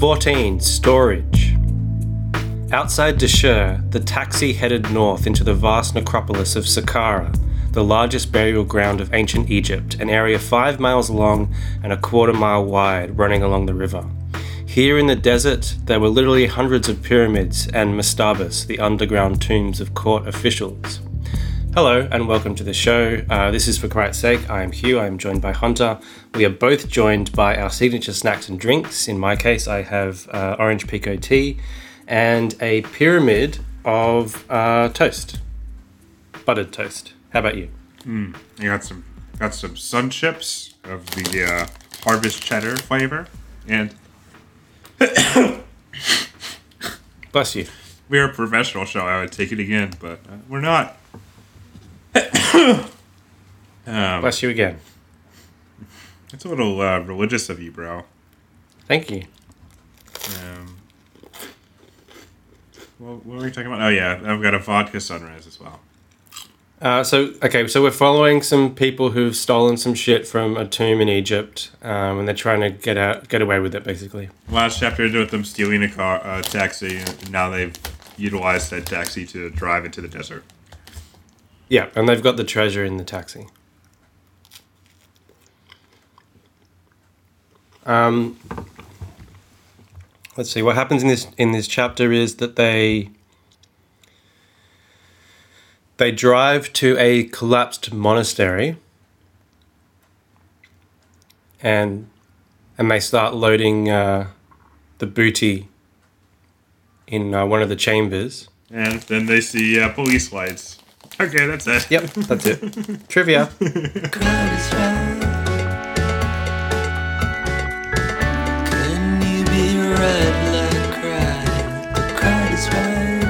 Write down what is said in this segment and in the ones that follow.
Fourteen storage. Outside Dahshur, the taxi headed north into the vast necropolis of Saqqara, the largest burial ground of ancient Egypt, an area five miles long and a quarter mile wide running along the river. Here in the desert, there were literally hundreds of pyramids and mastabas, the underground tombs of court officials. Hello and welcome to the show. Uh, this is for Christ's sake. I am Hugh. I am joined by Hunter. We are both joined by our signature snacks and drinks. In my case, I have uh, orange pekoe tea and a pyramid of uh, toast, buttered toast. How about you? I got some got some sun chips of the uh, harvest cheddar flavor, and Bless you. we are a professional show. I would take it again, but uh, we're not. um, Bless you again. it's a little uh, religious of you, bro. Thank you. Um, well, what were we talking about? Oh yeah, I've got a vodka sunrise as well. Uh, so okay, so we're following some people who've stolen some shit from a tomb in Egypt, um, and they're trying to get out, get away with it, basically. Last chapter ended with them stealing a car, a taxi, and now they've utilized that taxi to drive into the desert. Yeah, and they've got the treasure in the taxi. Um, let's see what happens in this in this chapter is that they they drive to a collapsed monastery and and they start loading uh, the booty in uh, one of the chambers. And then they see uh, police lights. Okay, that's it. Yep, that's it. Trivia. Can you be right like cry? The crowd is right.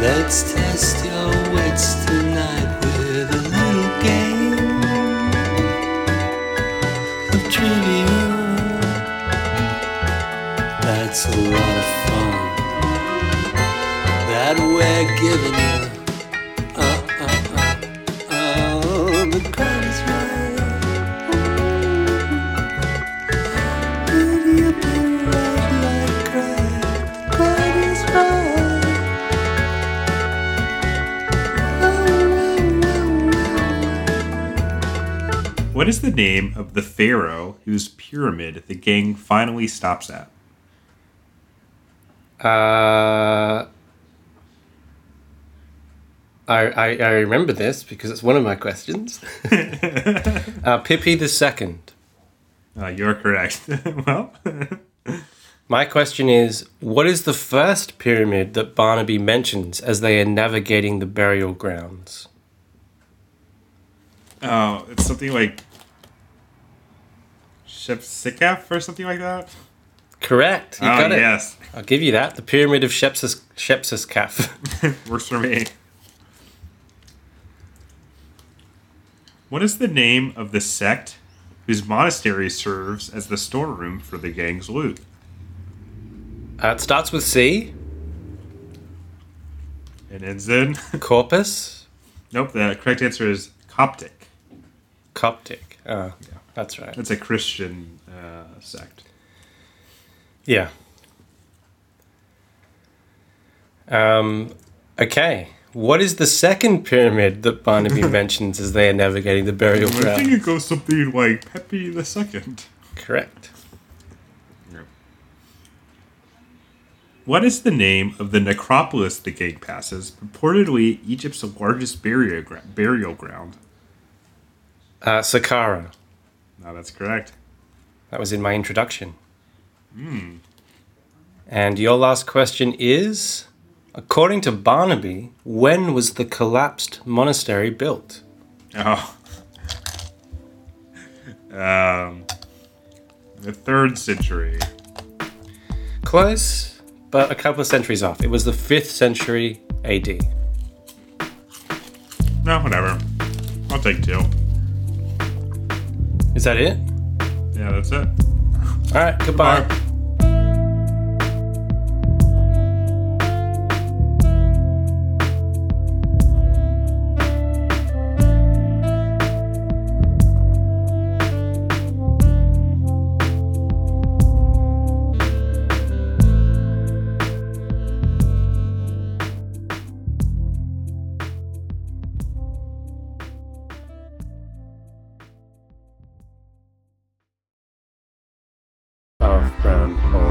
Let's test your wits tonight with a little game of trivia. That's a lot of fun that we're giving you. Uh, uh, uh, oh, the crowd right. Will you be right like cry? The crowd right. What is the name of the pharaoh whose pyramid the gang finally stops at? Uh, I, I, I remember this because it's one of my questions. uh, Pepi the Second. Uh, you're correct. well, My question is what is the first pyramid that Barnaby mentions as they are navigating the burial grounds? oh, it's something like Shepseskaf or something like that. Correct. You oh got it. yes, I'll give you that. The pyramid of Shepsis Shepsis works for me. What is the name of the sect whose monastery serves as the storeroom for the gang's loot? uh, it starts with C. It ends in. Corpus. nope, the correct answer is Coptic. Coptic. Oh, that's right. It's a Christian uh, sect. Yeah. Um, okay. What is the second pyramid that Barnaby mentions as they are navigating the burial ground? I think it goes something like Pepi the Second. Correct. What is the name of the necropolis the gang passes? Purportedly Egypt's largest burial gra- burial ground. Uh, Saqqara. No, that's correct. That was in my introduction. And your last question is according to Barnaby, when was the collapsed monastery built? Oh. um, the third century. Close, but a couple of centuries off. It was the 5th century AD. No, whatever. I'll take two. Is that it? Yeah, that's it. All right, goodbye. Bye. Hole.